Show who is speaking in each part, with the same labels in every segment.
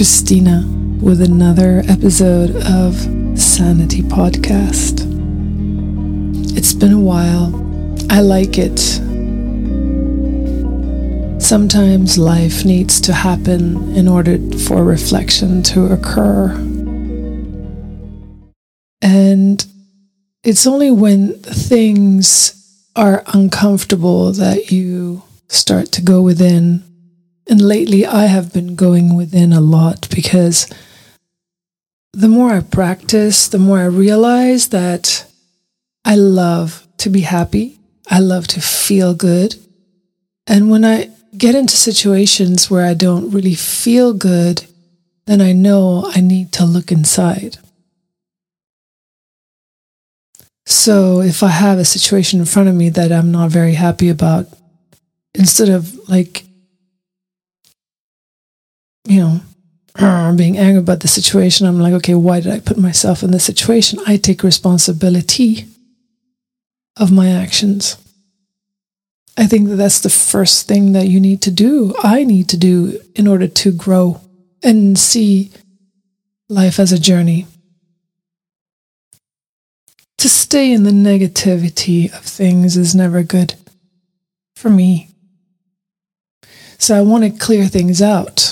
Speaker 1: Christina with another episode of Sanity Podcast. It's been a while. I like it. Sometimes life needs to happen in order for reflection to occur. And it's only when things are uncomfortable that you start to go within and lately, I have been going within a lot because the more I practice, the more I realize that I love to be happy. I love to feel good. And when I get into situations where I don't really feel good, then I know I need to look inside. So if I have a situation in front of me that I'm not very happy about, instead of like you know, being angry about the situation, I'm like, okay, why did I put myself in this situation? I take responsibility of my actions. I think that that's the first thing that you need to do. I need to do in order to grow and see life as a journey. To stay in the negativity of things is never good for me. So I want to clear things out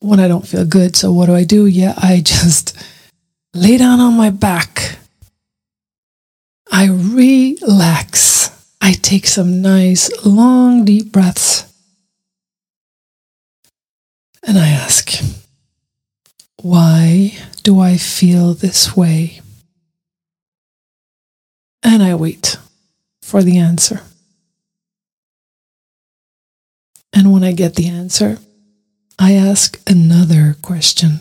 Speaker 1: when I don't feel good. So what do I do? Yeah, I just lay down on my back. I relax. I take some nice, long, deep breaths. And I ask, why do I feel this way? And I wait for the answer. And when I get the answer, I ask another question.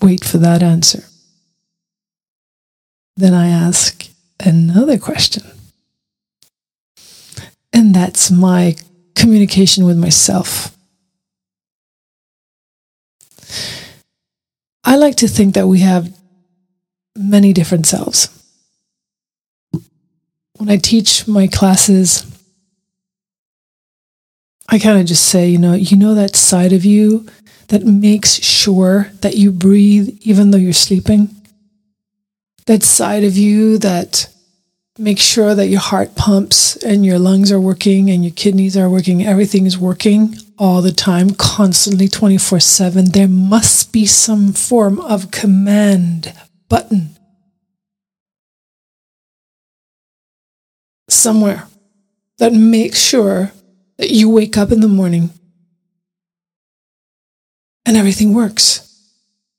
Speaker 1: Wait for that answer. Then I ask another question. And that's my communication with myself. I like to think that we have many different selves. When I teach my classes, I kind of just say, you know, you know that side of you that makes sure that you breathe even though you're sleeping? That side of you that makes sure that your heart pumps and your lungs are working and your kidneys are working, everything is working all the time, constantly 24 7. There must be some form of command button somewhere that makes sure that you wake up in the morning and everything works.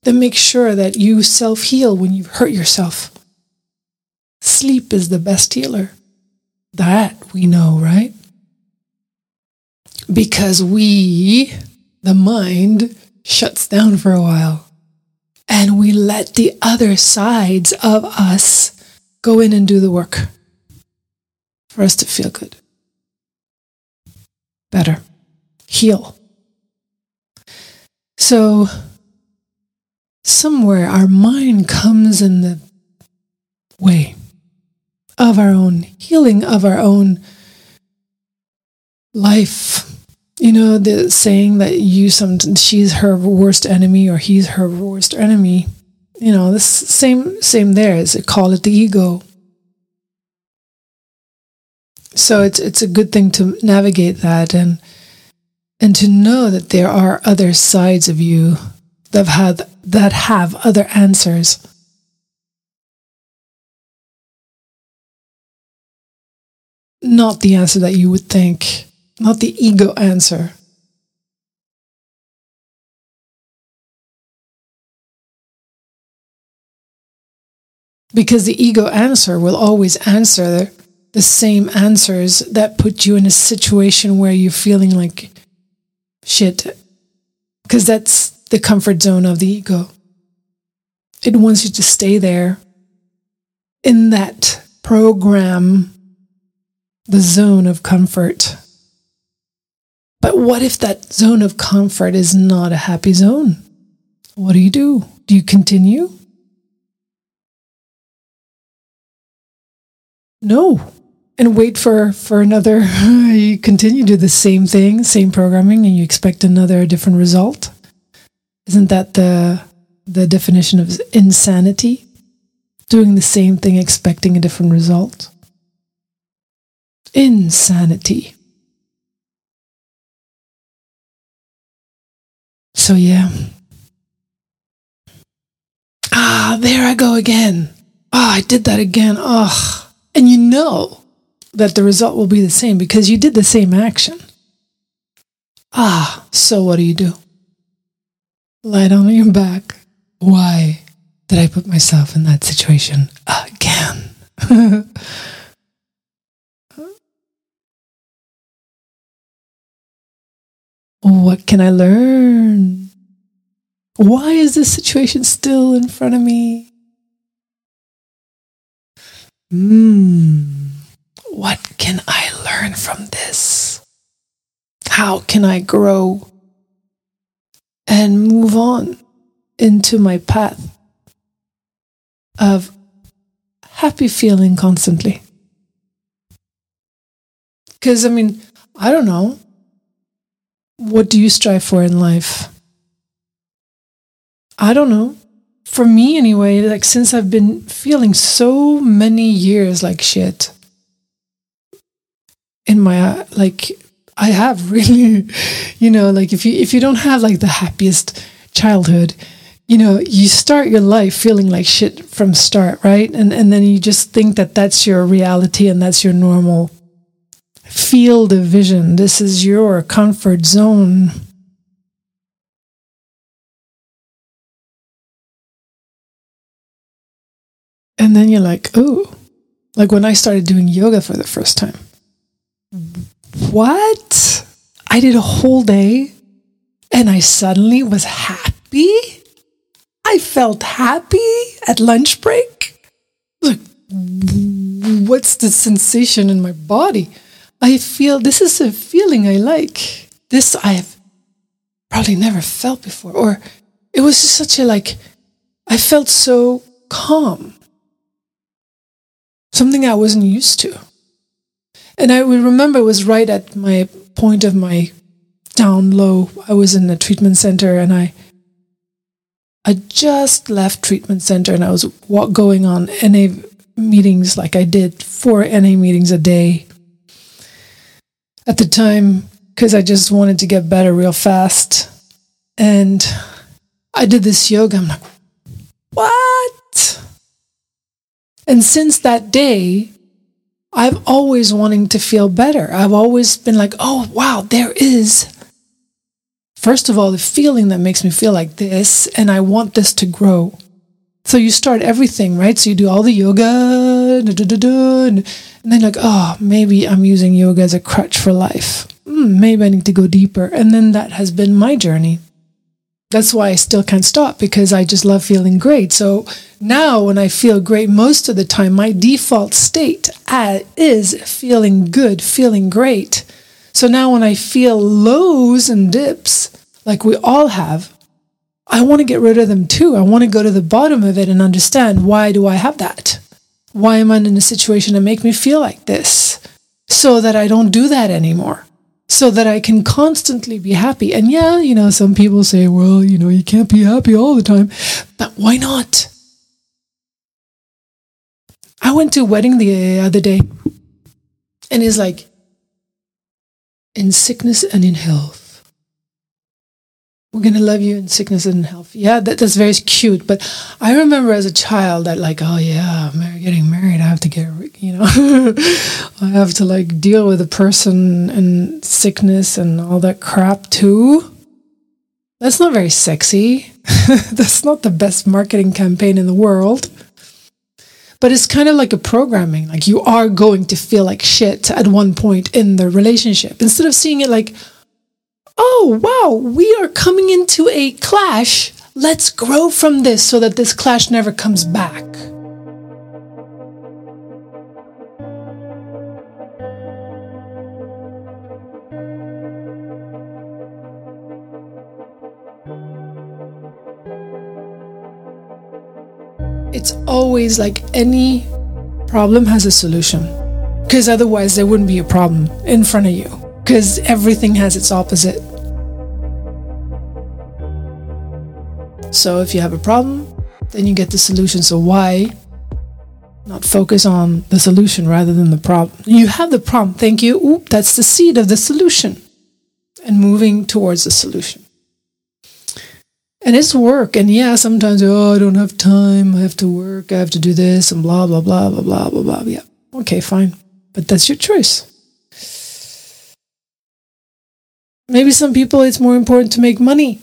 Speaker 1: Then make sure that you self heal when you've hurt yourself. Sleep is the best healer. That we know, right? Because we, the mind, shuts down for a while and we let the other sides of us go in and do the work for us to feel good better, heal. So, somewhere our mind comes in the way of our own healing, of our own life. You know, the saying that you some she's her worst enemy or he's her worst enemy. You know, the same same there is call it the ego. So it's it's a good thing to navigate that and and to know that there are other sides of you that have that have other answers. Not the answer that you would think, not the ego answer. Because the ego answer will always answer the same answers that put you in a situation where you're feeling like shit. Because that's the comfort zone of the ego. It wants you to stay there in that program, the zone of comfort. But what if that zone of comfort is not a happy zone? What do you do? Do you continue? No, and wait for for another you continue to do the same thing same programming and you expect another different result? Isn't that the the definition of insanity? Doing the same thing expecting a different result? Insanity. So yeah. Ah there i go again. Ah i did that again. Oh and you know that the result will be the same because you did the same action. Ah, so what do you do? Lie down on your back. Why did I put myself in that situation again? what can I learn? Why is this situation still in front of me? Hmm what can I learn from this? How can I grow and move on into my path of happy feeling constantly? Because, I mean, I don't know. What do you strive for in life? I don't know. For me, anyway, like since I've been feeling so many years like shit, in my like I have really, you know, like if you if you don't have like the happiest childhood, you know, you start your life feeling like shit from start, right? And and then you just think that that's your reality and that's your normal field of vision. This is your comfort zone. And then you're like, oh, like when I started doing yoga for the first time what? I did a whole day and I suddenly was happy. I felt happy at lunch break. Like, what's the sensation in my body? I feel this is a feeling I like. This I've probably never felt before. Or it was just such a like, I felt so calm. Something I wasn't used to. And I remember it was right at my point of my down low. I was in a treatment center and I I just left treatment center and I was going on NA meetings like I did four NA meetings a day at the time because I just wanted to get better real fast. And I did this yoga. I'm like, what? And since that day, I've always wanting to feel better. I've always been like, oh, wow, there is, first of all, the feeling that makes me feel like this, and I want this to grow. So you start everything, right? So you do all the yoga, and, then like, oh, maybe I'm using yoga as a crutch for life. Mm, maybe I need to go deeper. And then that has been my journey that's why I still can't stop because I just love feeling great. So now, when I feel great, most of the time, my default state uh, is feeling good, feeling great. So now, when I feel lows and dips, like we all have, I want to get rid of them too. I want to go to the bottom of it and understand why do I have that? Why am I in a situation to make me feel like this? So that I don't do that anymore so that I can constantly be happy. And yeah, you know, some people say, well, you know, you can't be happy all the time, but why not? I went to a wedding the other day and he's like, in sickness and in health we're going to love you in sickness and health. Yeah, that, that's very cute. But I remember as a child that like, oh yeah, I'm getting married. I have to get, you know, I have to like deal with a person and sickness and all that crap too. That's not very sexy. that's not the best marketing campaign in the world. But it's kind of like a programming. Like you are going to feel like shit at one point in the relationship instead of seeing it like, oh, wow, we are coming into a clash. Let's grow from this so that this clash never comes back. It's always like any problem has a solution. Because otherwise, there wouldn't be a problem in front of you. Because everything has its opposite. So if you have a problem, then you get the solution. So why not focus on the solution rather than the problem? You have the problem. Thank you. Oop, that's the seed of the solution. And moving towards the solution. And it's work. And yeah, sometimes, oh, I don't have time. I have to work. I have to do this and blah, blah, blah, blah, blah, blah, blah. Yeah. Okay, fine. But that's your choice. Maybe some people it's more important to make money.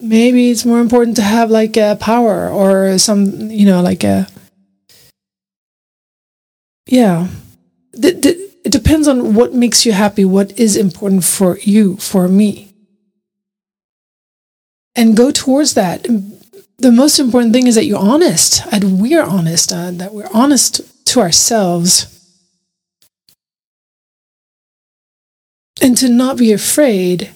Speaker 1: Maybe it's more important to have like a power or some you know like a yeah. It depends on what makes you happy what is important for you for me. And go towards that. The most important thing is that you're honest and we're honest uh, that we're honest to ourselves and to not be afraid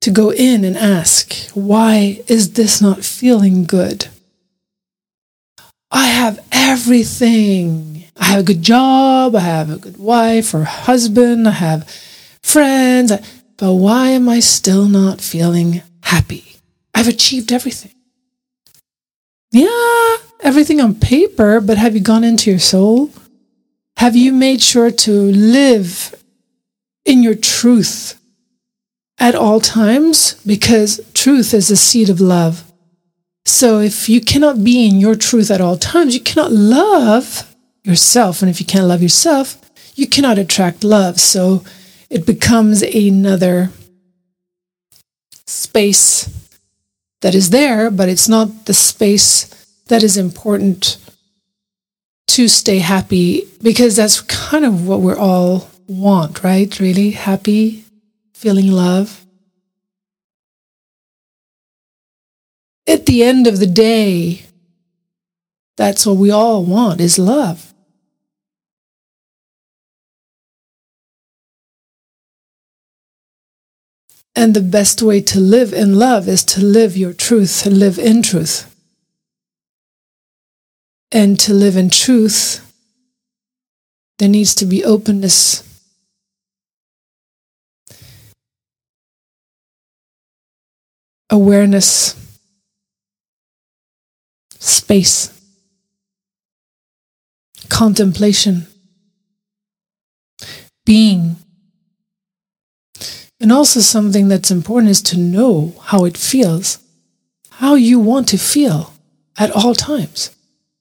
Speaker 1: to go in and ask, why is this not feeling good? I have everything. I have a good job. I have a good wife or husband. I have friends. But why am I still not feeling happy? I've achieved everything. Yeah, everything on paper, but have you gone into your soul? Have you made sure to live in your truth at all times because truth is the seed of love. So if you cannot be in your truth at all times, you cannot love yourself. And if you can't love yourself, you cannot attract love. So it becomes another space that is there, but it's not the space that is important to stay happy because that's kind of what we're all want, right? Really happy, feeling love. At the end of the day, that's what we all want is love. And the best way to live in love is to live your truth and live in truth. And to live in truth, there needs to be openness awareness, space, contemplation, being. And also, something that's important is to know how it feels, how you want to feel at all times,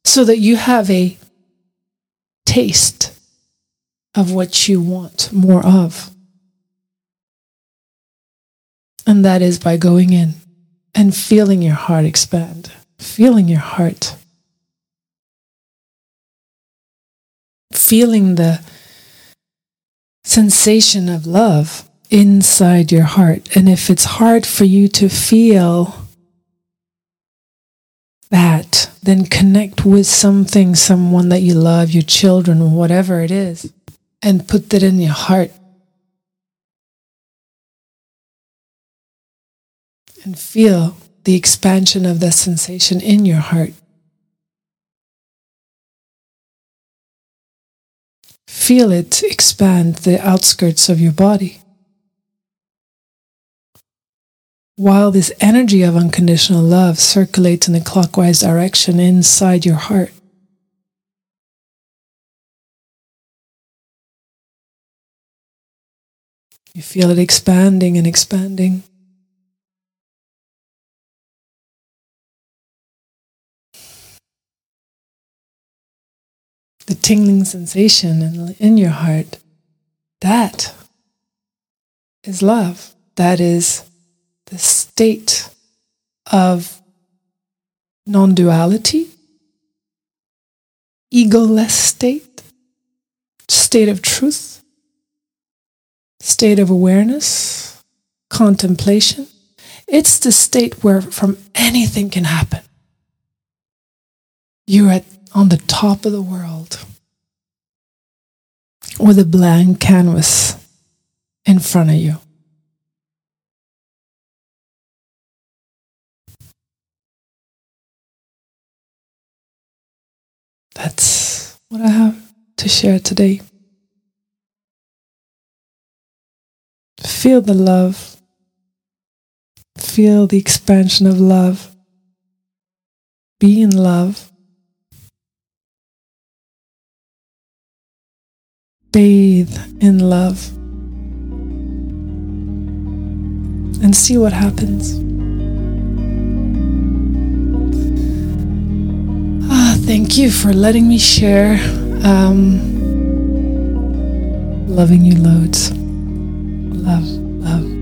Speaker 1: so that you have a taste of what you want more of. And that is by going in and feeling your heart expand, feeling your heart, feeling the sensation of love inside your heart. And if it's hard for you to feel that, then connect with something, someone that you love, your children, whatever it is, and put that in your heart and feel the expansion of the sensation in your heart. Feel it expand the outskirts of your body. While this energy of unconditional love circulates in a clockwise direction inside your heart. You feel it expanding and expanding. The tingling sensation in, in your heart, that is love. That is the state of non duality, egoless state, state of truth, state of awareness, contemplation. It's the state where from anything can happen. You're at on the top of the world with a blank canvas in front of you. That's what I have to share today. Feel the love. Feel the expansion of love. Be in love. Bathe in love. And see what happens. Ah, thank you for letting me share. Um, loving you loads. Love, love.